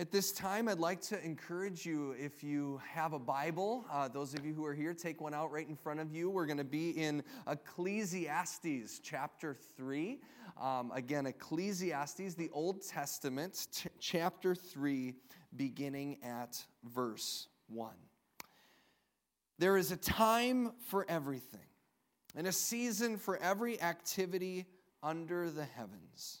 At this time, I'd like to encourage you if you have a Bible, uh, those of you who are here, take one out right in front of you. We're going to be in Ecclesiastes chapter 3. Um, again, Ecclesiastes, the Old Testament, t- chapter 3, beginning at verse 1. There is a time for everything, and a season for every activity under the heavens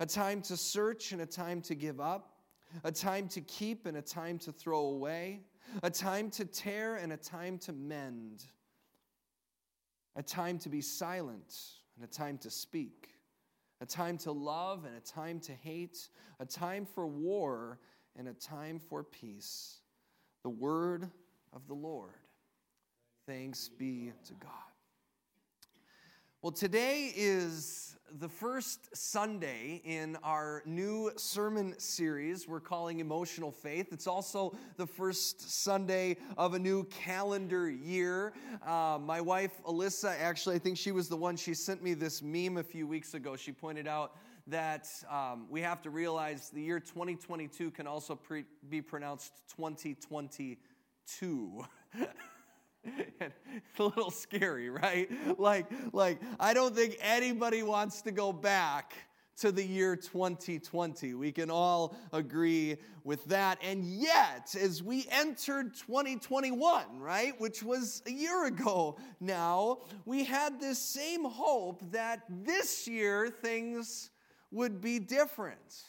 a time to search and a time to give up, a time to keep and a time to throw away, a time to tear and a time to mend, a time to be silent and a time to speak, a time to love and a time to hate, a time for war and a time for peace. The word of the Lord. Thanks be to God. Well, today is the first Sunday in our new sermon series we're calling Emotional Faith. It's also the first Sunday of a new calendar year. Uh, my wife, Alyssa, actually, I think she was the one, she sent me this meme a few weeks ago. She pointed out that um, we have to realize the year 2022 can also pre- be pronounced 2022. it's a little scary, right? Like, like I don't think anybody wants to go back to the year 2020. We can all agree with that. And yet, as we entered 2021, right, which was a year ago now, we had this same hope that this year things would be different.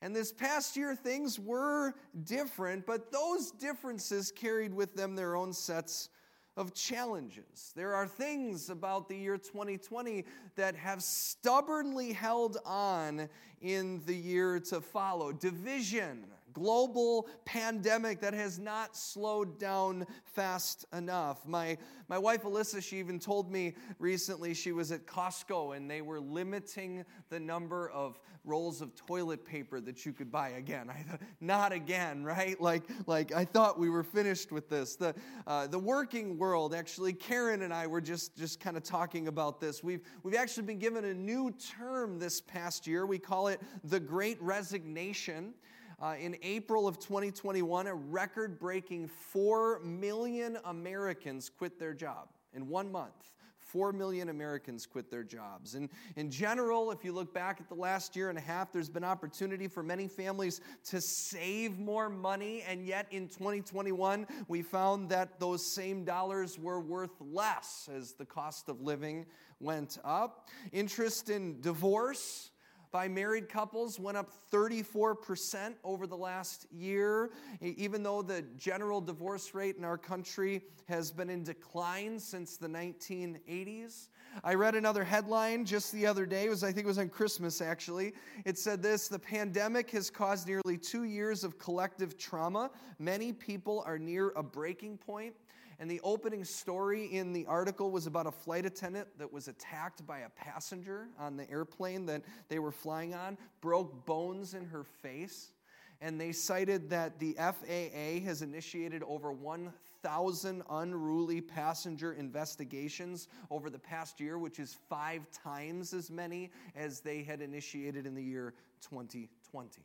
And this past year, things were different, but those differences carried with them their own sets of challenges. There are things about the year 2020 that have stubbornly held on in the year to follow. Division, global pandemic that has not slowed down fast enough. My, my wife Alyssa, she even told me recently she was at Costco and they were limiting the number of rolls of toilet paper that you could buy again. I thought, not again, right? Like, like I thought we were finished with this. The, uh, the working world, actually, Karen and I were just, just kind of talking about this. We've, we've actually been given a new term this past year. We call it the Great Resignation. Uh, in April of 2021, a record breaking 4 million Americans quit their job in one month. 4 million Americans quit their jobs. And in general, if you look back at the last year and a half, there's been opportunity for many families to save more money. And yet in 2021, we found that those same dollars were worth less as the cost of living went up. Interest in divorce by married couples went up 34% over the last year, even though the general divorce rate in our country has been in decline since the 1980s. I read another headline just the other day, it was I think it was on Christmas actually. It said this, the pandemic has caused nearly 2 years of collective trauma. Many people are near a breaking point. And the opening story in the article was about a flight attendant that was attacked by a passenger on the airplane that they were flying on, broke bones in her face. And they cited that the FAA has initiated over 1,000 unruly passenger investigations over the past year, which is five times as many as they had initiated in the year 2020.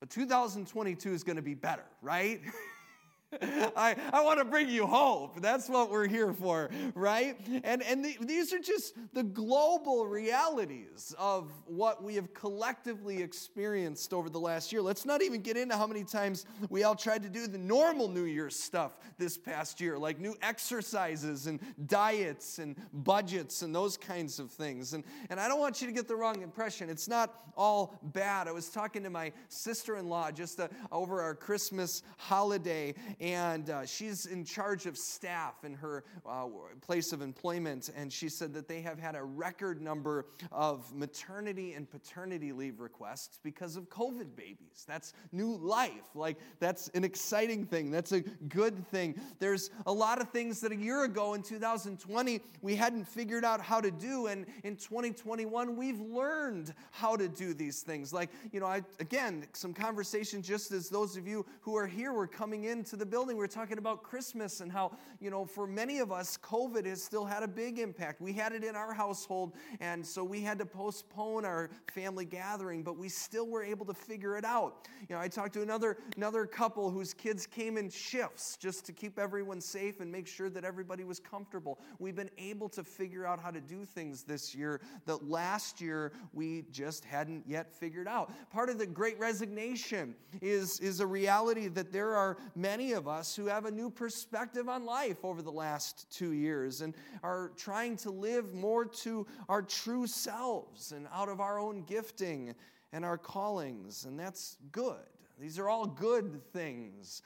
But 2022 is going to be better, right? I, I want to bring you hope. That's what we're here for, right? And, and the, these are just the global realities of what we have collectively experienced over the last year. Let's not even get into how many times we all tried to do the normal New Year's stuff this past year, like new exercises and diets and budgets and those kinds of things. And, and I don't want you to get the wrong impression. It's not all bad. I was talking to my sister in law just uh, over our Christmas holiday and uh, she's in charge of staff in her uh, place of employment. And she said that they have had a record number of maternity and paternity leave requests because of COVID babies. That's new life. Like, that's an exciting thing. That's a good thing. There's a lot of things that a year ago in 2020 we hadn't figured out how to do. And in 2021, we've learned how to do these things. Like, you know, I, again, some conversation just as those of you who are here were coming into the building, we are talking about Christmas and how, you know, for many of us, COVID has still had a big impact. We had it in our household, and so we had to postpone our family gathering, but we still were able to figure it out. You know, I talked to another, another couple whose kids came in shifts just to keep everyone safe and make sure that everybody was comfortable. We've been able to figure out how to do things this year that last year we just hadn't yet figured out. Part of the great resignation is, is a reality that there are many of us who have a new perspective on life over the last two years and are trying to live more to our true selves and out of our own gifting and our callings, and that's good. These are all good things.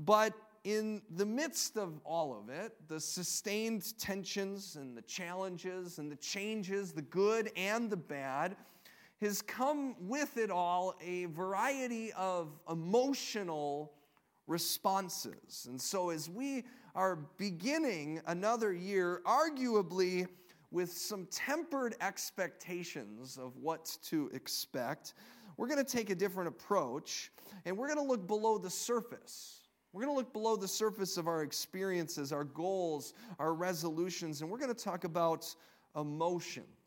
But in the midst of all of it, the sustained tensions and the challenges and the changes, the good and the bad, has come with it all a variety of emotional responses. And so, as we are beginning another year, arguably with some tempered expectations of what to expect, we're going to take a different approach and we're going to look below the surface. We're going to look below the surface of our experiences, our goals, our resolutions, and we're going to talk about emotions.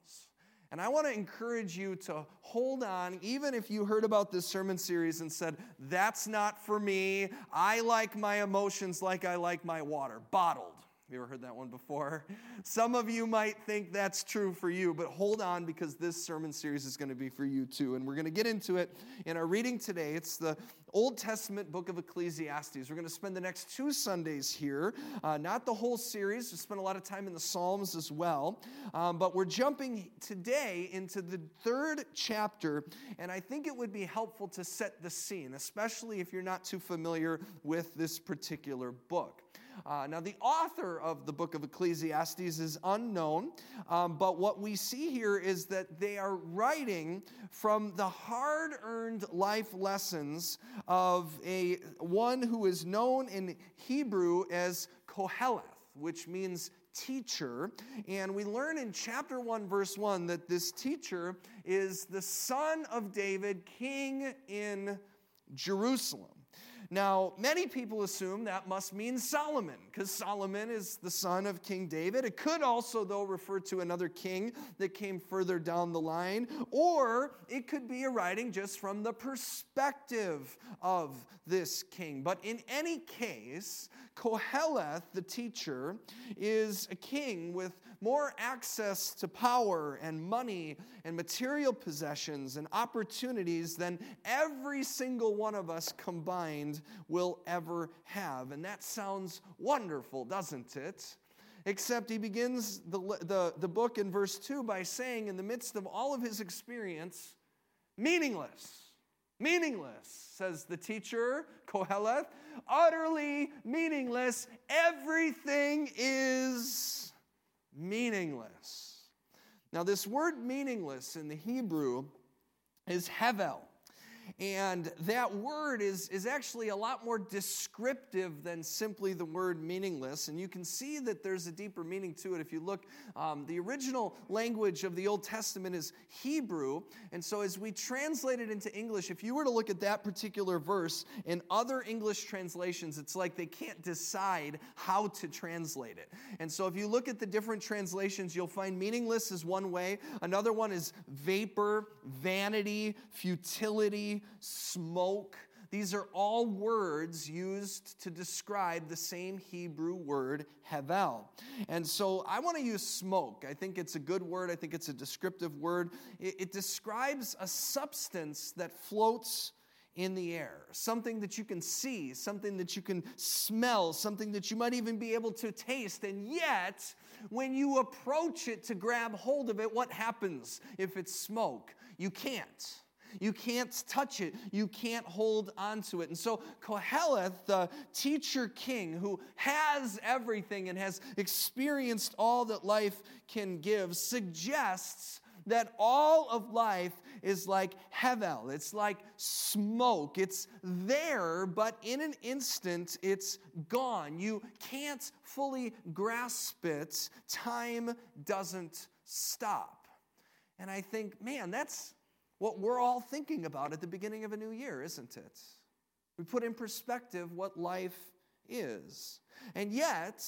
And I want to encourage you to hold on, even if you heard about this sermon series and said, That's not for me. I like my emotions like I like my water, bottled. Have you ever heard that one before? Some of you might think that's true for you, but hold on because this sermon series is going to be for you too. And we're going to get into it in our reading today. It's the Old Testament book of Ecclesiastes. We're going to spend the next two Sundays here, uh, not the whole series. We spend a lot of time in the Psalms as well. Um, but we're jumping today into the third chapter, and I think it would be helpful to set the scene, especially if you're not too familiar with this particular book. Uh, now, the author of the book of Ecclesiastes is unknown, um, but what we see here is that they are writing from the hard earned life lessons of a one who is known in Hebrew as Koheleth, which means teacher. And we learn in chapter 1, verse 1, that this teacher is the son of David, king in Jerusalem. Now, many people assume that must mean Solomon, because Solomon is the son of King David. It could also, though, refer to another king that came further down the line, or it could be a writing just from the perspective of this king. But in any case, Koheleth, the teacher, is a king with more access to power and money and material possessions and opportunities than every single one of us combined will ever have. And that sounds wonderful, doesn't it? Except he begins the, the, the book in verse 2 by saying, in the midst of all of his experience, meaningless. Meaningless, says the teacher, Koheleth. Utterly meaningless. Everything is meaningless. Now, this word meaningless in the Hebrew is hevel. And that word is, is actually a lot more descriptive than simply the word meaningless. And you can see that there's a deeper meaning to it if you look. Um, the original language of the Old Testament is Hebrew. And so as we translate it into English, if you were to look at that particular verse in other English translations, it's like they can't decide how to translate it. And so if you look at the different translations, you'll find meaningless is one way, another one is vapor, vanity, futility smoke. These are all words used to describe the same Hebrew word, hevel. And so I want to use smoke. I think it's a good word, I think it's a descriptive word. It, it describes a substance that floats in the air, something that you can see, something that you can smell, something that you might even be able to taste. And yet, when you approach it to grab hold of it, what happens if it's smoke? You can't. You can't touch it. You can't hold onto it. And so Koheleth, the teacher king who has everything and has experienced all that life can give, suggests that all of life is like hevel. It's like smoke. It's there, but in an instant, it's gone. You can't fully grasp it. Time doesn't stop. And I think, man, that's what we're all thinking about at the beginning of a new year, isn't it? We put in perspective what life is. And yet,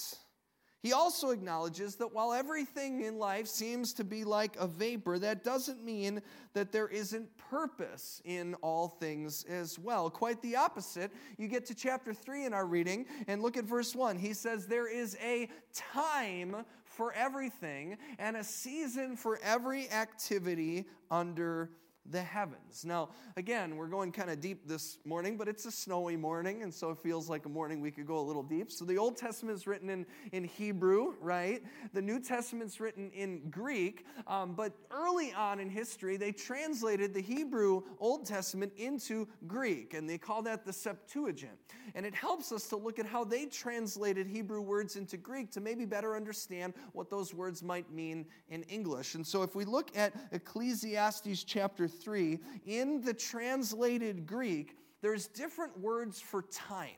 he also acknowledges that while everything in life seems to be like a vapor, that doesn't mean that there isn't purpose in all things as well. Quite the opposite. You get to chapter 3 in our reading and look at verse 1. He says, There is a time for everything and a season for every activity under the heavens. Now, again, we're going kind of deep this morning, but it's a snowy morning, and so it feels like a morning we could go a little deep. So the Old Testament is written in, in Hebrew, right? The New Testament's written in Greek, um, but early on in history, they translated the Hebrew Old Testament into Greek, and they call that the Septuagint. And it helps us to look at how they translated Hebrew words into Greek to maybe better understand what those words might mean in English. And so if we look at Ecclesiastes chapter 3, in the translated Greek, there's different words for time.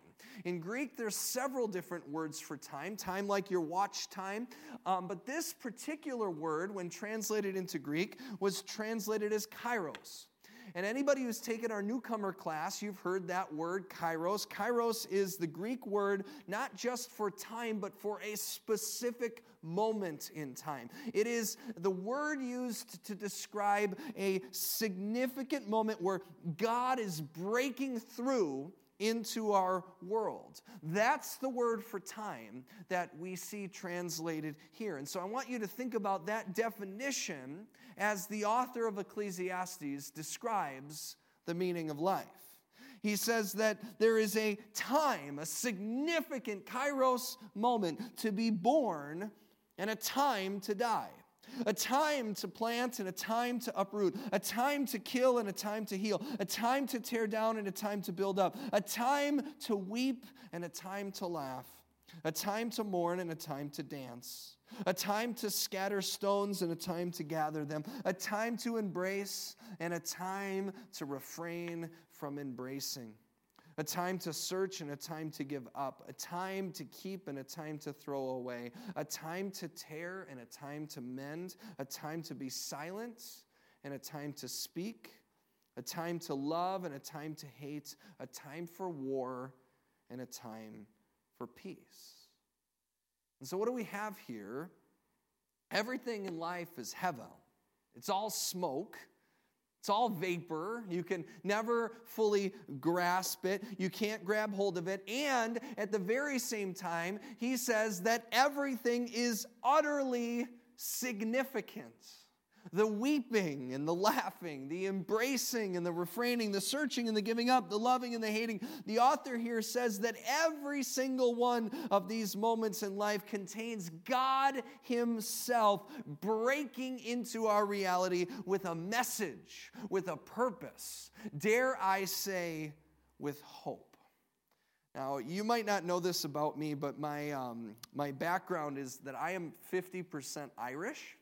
In Greek, there's several different words for time, time like your watch time. Um, but this particular word, when translated into Greek, was translated as kairos. And anybody who's taken our newcomer class, you've heard that word, kairos. Kairos is the Greek word not just for time, but for a specific moment in time. It is the word used to describe a significant moment where God is breaking through into our world. That's the word for time that we see translated here. And so I want you to think about that definition as the author of Ecclesiastes describes the meaning of life. He says that there is a time, a significant kairos moment to be born and a time to die. A time to plant and a time to uproot. A time to kill and a time to heal. A time to tear down and a time to build up. A time to weep and a time to laugh. A time to mourn and a time to dance. A time to scatter stones and a time to gather them. A time to embrace and a time to refrain from embracing a time to search and a time to give up, a time to keep and a time to throw away, a time to tear and a time to mend, a time to be silent and a time to speak, a time to love and a time to hate, a time for war and a time for peace. And so, what do we have here? Everything in life is hevel. It's all smoke. It's all vapor. You can never fully grasp it. You can't grab hold of it. And at the very same time, he says that everything is utterly significant the weeping and the laughing, the embracing and the refraining, the searching and the giving up, the loving and the hating. The author here says that every single one of these moments in life contains God Himself breaking into our reality with a message, with a purpose. Dare I say, with hope. Now, you might not know this about me, but my, um, my background is that I am 50% Irish.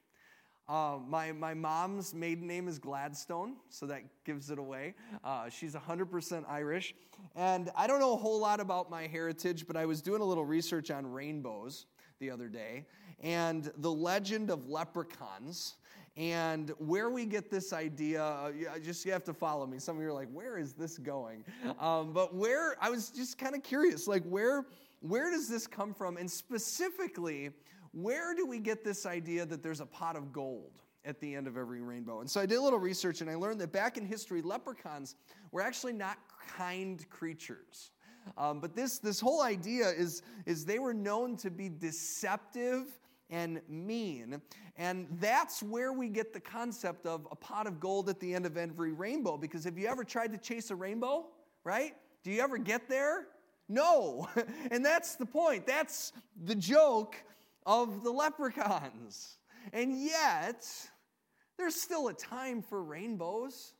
Uh, my, my mom's maiden name is Gladstone, so that gives it away. Uh, she's 100% Irish. And I don't know a whole lot about my heritage, but I was doing a little research on rainbows the other day and the legend of leprechauns and where we get this idea uh, just you have to follow me some of you are like where is this going um, but where i was just kind of curious like where where does this come from and specifically where do we get this idea that there's a pot of gold at the end of every rainbow? And so I did a little research and I learned that back in history, leprechauns were actually not kind creatures. Um, but this, this whole idea is, is they were known to be deceptive and mean. And that's where we get the concept of a pot of gold at the end of every rainbow. Because have you ever tried to chase a rainbow, right? Do you ever get there? No. and that's the point. That's the joke of the leprechauns. And yet, there's still a time for rainbows.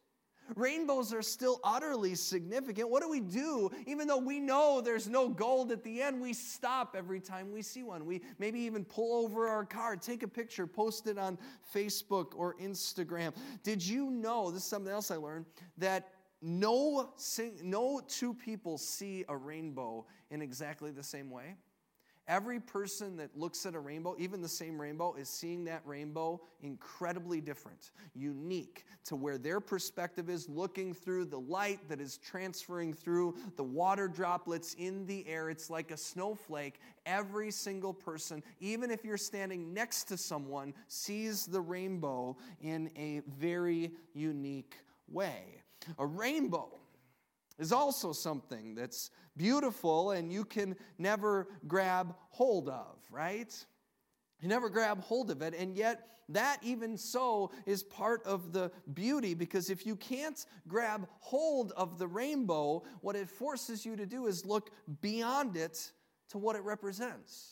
Rainbows are still utterly significant. What do we do? Even though we know there's no gold at the end, we stop every time we see one. We maybe even pull over our car, take a picture, post it on Facebook or Instagram. Did you know, this is something else I learned, that no, no two people see a rainbow in exactly the same way? Every person that looks at a rainbow, even the same rainbow, is seeing that rainbow incredibly different, unique to where their perspective is looking through the light that is transferring through the water droplets in the air. It's like a snowflake. Every single person, even if you're standing next to someone, sees the rainbow in a very unique way. A rainbow is also something that's beautiful and you can never grab hold of, right? You never grab hold of it, and yet that even so is part of the beauty because if you can't grab hold of the rainbow, what it forces you to do is look beyond it to what it represents.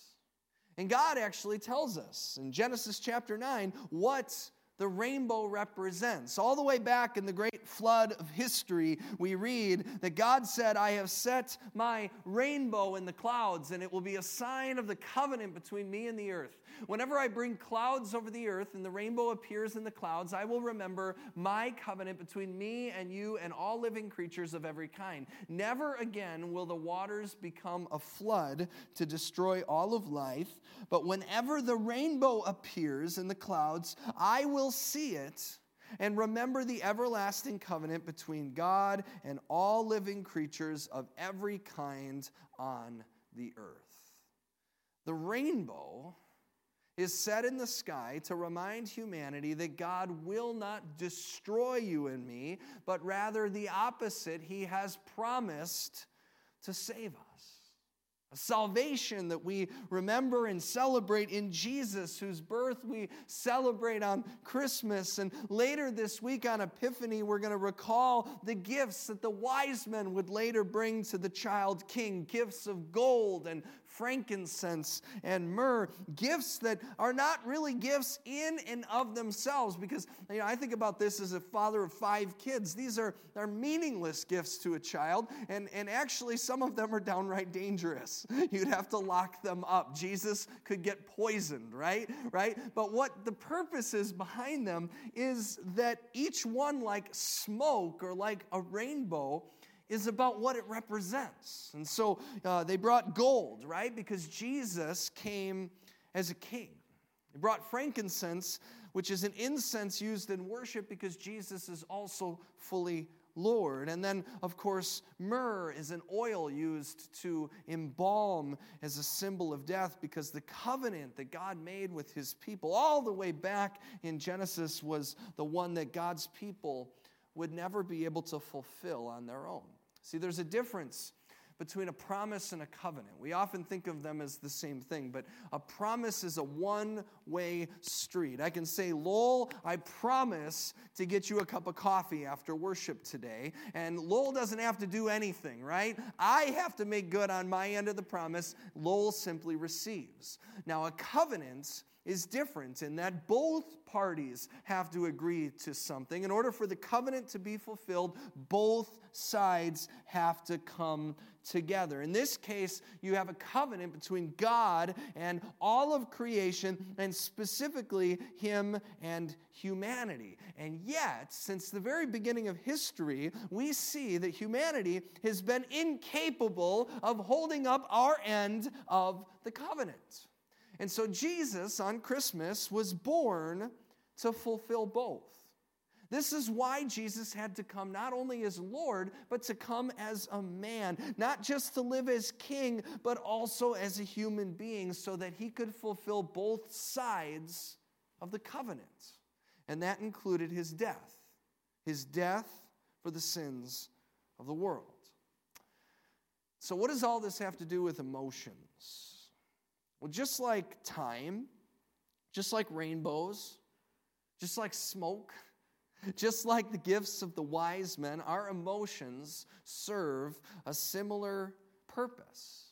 And God actually tells us in Genesis chapter 9 what the rainbow represents. All the way back in the great flood of history, we read that God said, I have set my rainbow in the clouds, and it will be a sign of the covenant between me and the earth. Whenever I bring clouds over the earth and the rainbow appears in the clouds, I will remember my covenant between me and you and all living creatures of every kind. Never again will the waters become a flood to destroy all of life, but whenever the rainbow appears in the clouds, I will see it and remember the everlasting covenant between God and all living creatures of every kind on the earth. The rainbow is set in the sky to remind humanity that God will not destroy you and me, but rather the opposite. He has promised to save us a salvation that we remember and celebrate in Jesus, whose birth we celebrate on Christmas. And later this week on Epiphany, we're going to recall the gifts that the wise men would later bring to the child king gifts of gold and frankincense and myrrh, gifts that are not really gifts in and of themselves. Because you know, I think about this as a father of five kids. These are, are meaningless gifts to a child, and, and actually, some of them are downright dangerous. You'd have to lock them up. Jesus could get poisoned, right? Right? But what the purpose is behind them is that each one, like smoke or like a rainbow, is about what it represents. And so uh, they brought gold, right? Because Jesus came as a king. They brought frankincense, which is an incense used in worship because Jesus is also fully Lord. And then, of course, myrrh is an oil used to embalm as a symbol of death because the covenant that God made with his people, all the way back in Genesis, was the one that God's people would never be able to fulfill on their own. See, there's a difference between a promise and a covenant. We often think of them as the same thing, but a promise is a one way street. I can say, Lowell, I promise to get you a cup of coffee after worship today. And Lowell doesn't have to do anything, right? I have to make good on my end of the promise. Lowell simply receives. Now, a covenant is different in that both parties have to agree to something. In order for the covenant to be fulfilled, both sides have to come together. In this case, you have a covenant between God and all of creation, and specifically Him and humanity. And yet, since the very beginning of history, we see that humanity has been incapable of holding up our end of the covenant. And so Jesus on Christmas was born to fulfill both. This is why Jesus had to come not only as Lord, but to come as a man, not just to live as king, but also as a human being, so that he could fulfill both sides of the covenant. And that included his death, his death for the sins of the world. So, what does all this have to do with emotions? Well, just like time, just like rainbows, just like smoke, just like the gifts of the wise men, our emotions serve a similar purpose.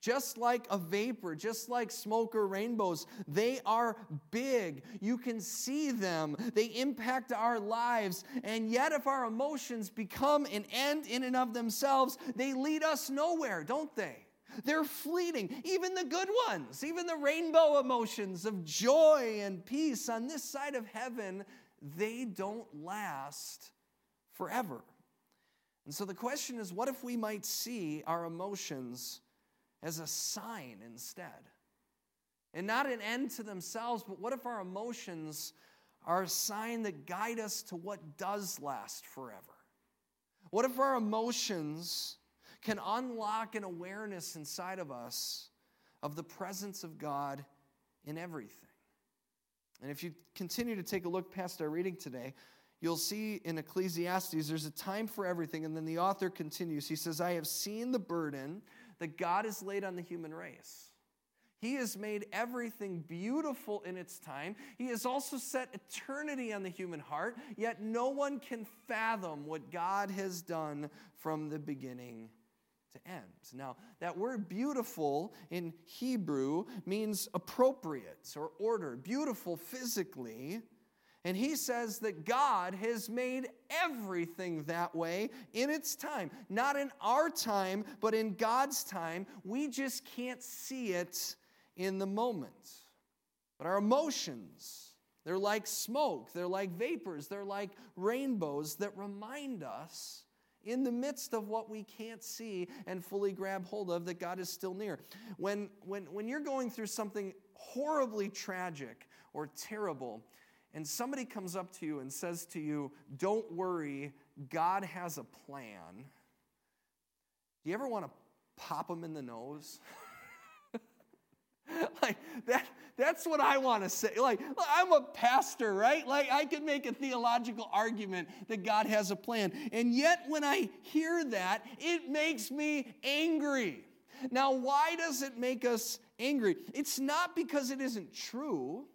Just like a vapor, just like smoke or rainbows, they are big. You can see them, they impact our lives. And yet, if our emotions become an end in and of themselves, they lead us nowhere, don't they? They're fleeting, even the good ones, even the rainbow emotions of joy and peace on this side of heaven, they don't last forever. And so the question is what if we might see our emotions? as a sign instead. And not an end to themselves, but what if our emotions are a sign that guide us to what does last forever? What if our emotions can unlock an awareness inside of us of the presence of God in everything? And if you continue to take a look past our reading today, you'll see in Ecclesiastes there's a time for everything. And then the author continues. He says, I have seen the burden that God has laid on the human race. He has made everything beautiful in its time. He has also set eternity on the human heart, yet no one can fathom what God has done from the beginning to end. Now, that word beautiful in Hebrew means appropriate or ordered, beautiful physically and he says that God has made everything that way in its time. Not in our time, but in God's time. We just can't see it in the moment. But our emotions, they're like smoke, they're like vapors, they're like rainbows that remind us in the midst of what we can't see and fully grab hold of that God is still near. When, when, when you're going through something horribly tragic or terrible, and somebody comes up to you and says to you, Don't worry, God has a plan, do you ever want to pop them in the nose? like that that's what i want to say. Like i'm a pastor right? Like i can make a theological argument that god has a plan. And yet when i hear that it makes me angry. Now why does it make us angry? It's not because it isn't true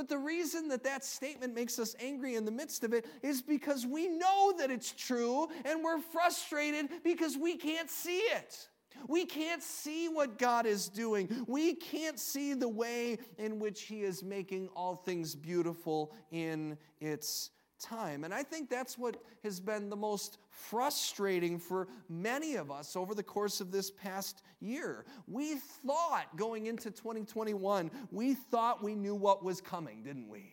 but the reason that that statement makes us angry in the midst of it is because we know that it's true and we're frustrated because we can't see it. We can't see what God is doing. We can't see the way in which He is making all things beautiful in its time. And I think that's what has been the most frustrating for many of us over the course of this past year. We thought going into 2021, we thought we knew what was coming, didn't we?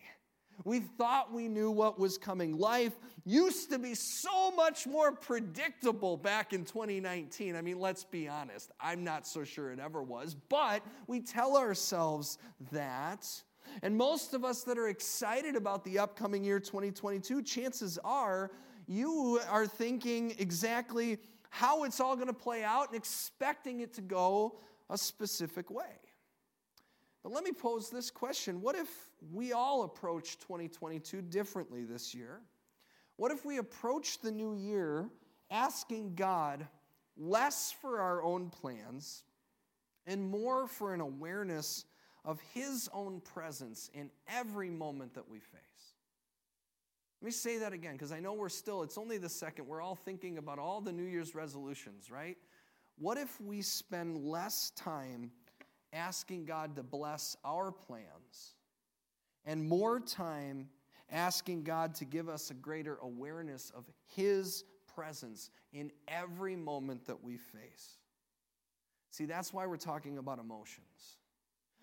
We thought we knew what was coming. Life used to be so much more predictable back in 2019. I mean, let's be honest, I'm not so sure it ever was, but we tell ourselves that. And most of us that are excited about the upcoming year 2022, chances are you are thinking exactly how it's all going to play out and expecting it to go a specific way. But let me pose this question What if we all approach 2022 differently this year? What if we approach the new year asking God less for our own plans and more for an awareness of His own presence in every moment that we face. Let me say that again because I know we're still, it's only the second. We're all thinking about all the New Year's resolutions, right? What if we spend less time asking God to bless our plans and more time asking God to give us a greater awareness of His presence in every moment that we face? See, that's why we're talking about emotions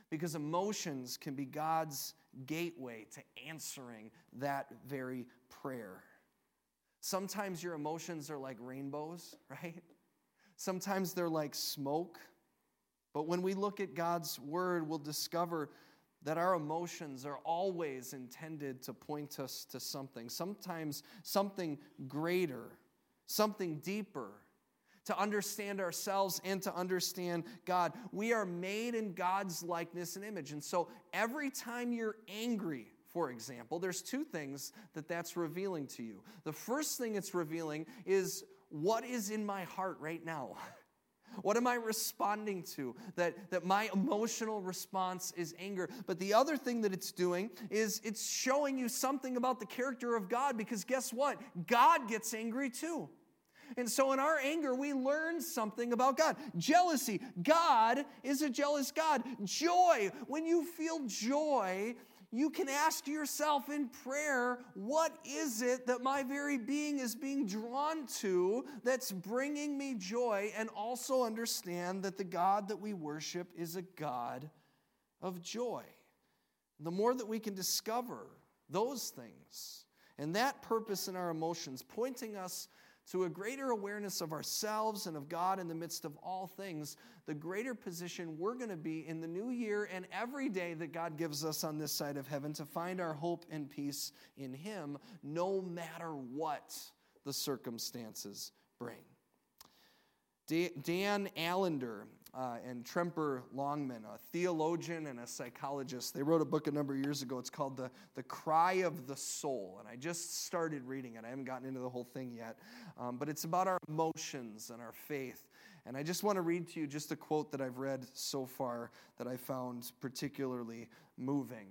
because emotions can be God's gateway to answering that very prayer. Sometimes your emotions are like rainbows, right? Sometimes they're like smoke. But when we look at God's word, we'll discover that our emotions are always intended to point us to something, sometimes something greater, something deeper to understand ourselves and to understand God. We are made in God's likeness and image. And so every time you're angry, for example, there's two things that that's revealing to you. The first thing it's revealing is what is in my heart right now? What am I responding to? That, that my emotional response is anger. But the other thing that it's doing is it's showing you something about the character of God because guess what? God gets angry too. And so, in our anger, we learn something about God. Jealousy, God is a jealous God. Joy, when you feel joy, you can ask yourself in prayer, what is it that my very being is being drawn to that's bringing me joy? And also understand that the God that we worship is a God of joy. The more that we can discover those things and that purpose in our emotions, pointing us to a greater awareness of ourselves and of God in the midst of all things, the greater position we're going to be in the new year and every day that God gives us on this side of heaven to find our hope and peace in Him, no matter what the circumstances bring. Dan Allender uh, and Tremper Longman, a theologian and a psychologist. They wrote a book a number of years ago. It's called The, the Cry of the Soul. And I just started reading it. I haven't gotten into the whole thing yet. Um, but it's about our emotions and our faith. And I just want to read to you just a quote that I've read so far that I found particularly moving.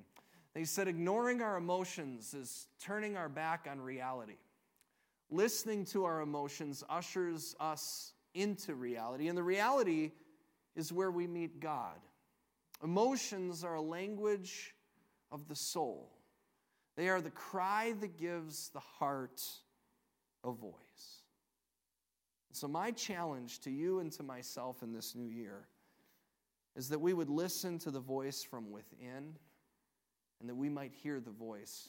They said, Ignoring our emotions is turning our back on reality. Listening to our emotions ushers us into reality. And the reality is where we meet God. Emotions are a language of the soul, they are the cry that gives the heart a voice. So, my challenge to you and to myself in this new year is that we would listen to the voice from within and that we might hear the voice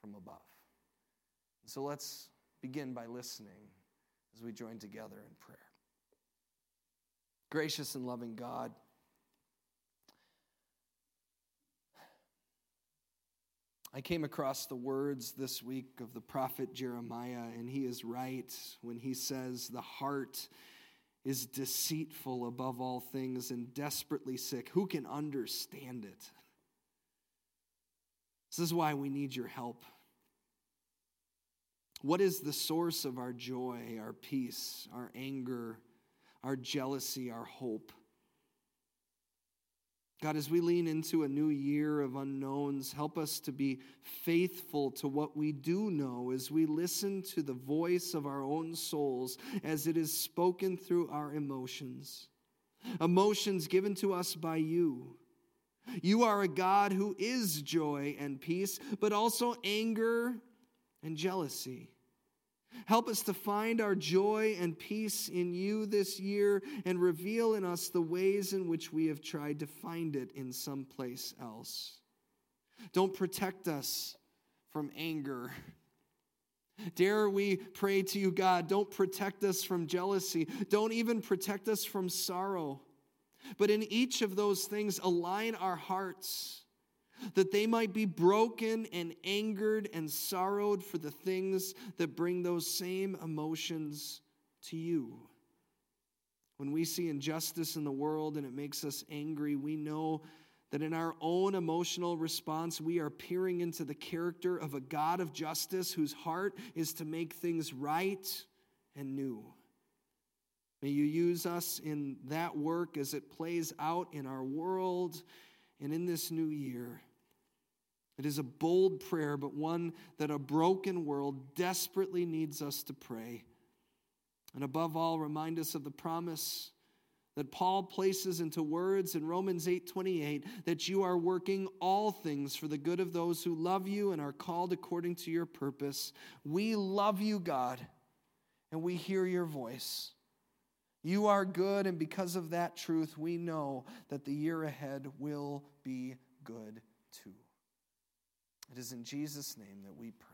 from above. So, let's begin by listening as we join together in prayer. Gracious and loving God, I came across the words this week of the prophet Jeremiah, and he is right when he says, The heart is deceitful above all things and desperately sick. Who can understand it? This is why we need your help. What is the source of our joy, our peace, our anger, our jealousy, our hope. God, as we lean into a new year of unknowns, help us to be faithful to what we do know as we listen to the voice of our own souls as it is spoken through our emotions. Emotions given to us by you. You are a God who is joy and peace, but also anger and jealousy. Help us to find our joy and peace in you this year and reveal in us the ways in which we have tried to find it in some place else. Don't protect us from anger. Dare we pray to you, God, don't protect us from jealousy. Don't even protect us from sorrow. But in each of those things, align our hearts that they might be broken and angered and sorrowed for the things that bring those same emotions to you. When we see injustice in the world and it makes us angry, we know that in our own emotional response, we are peering into the character of a God of justice whose heart is to make things right and new. May you use us in that work as it plays out in our world and in this new year. It is a bold prayer, but one that a broken world desperately needs us to pray. And above all, remind us of the promise that Paul places into words in Romans 8:28 that you are working all things for the good of those who love you and are called according to your purpose. We love you, God, and we hear your voice. You are good, and because of that truth, we know that the year ahead will be good too. It is in Jesus' name that we pray.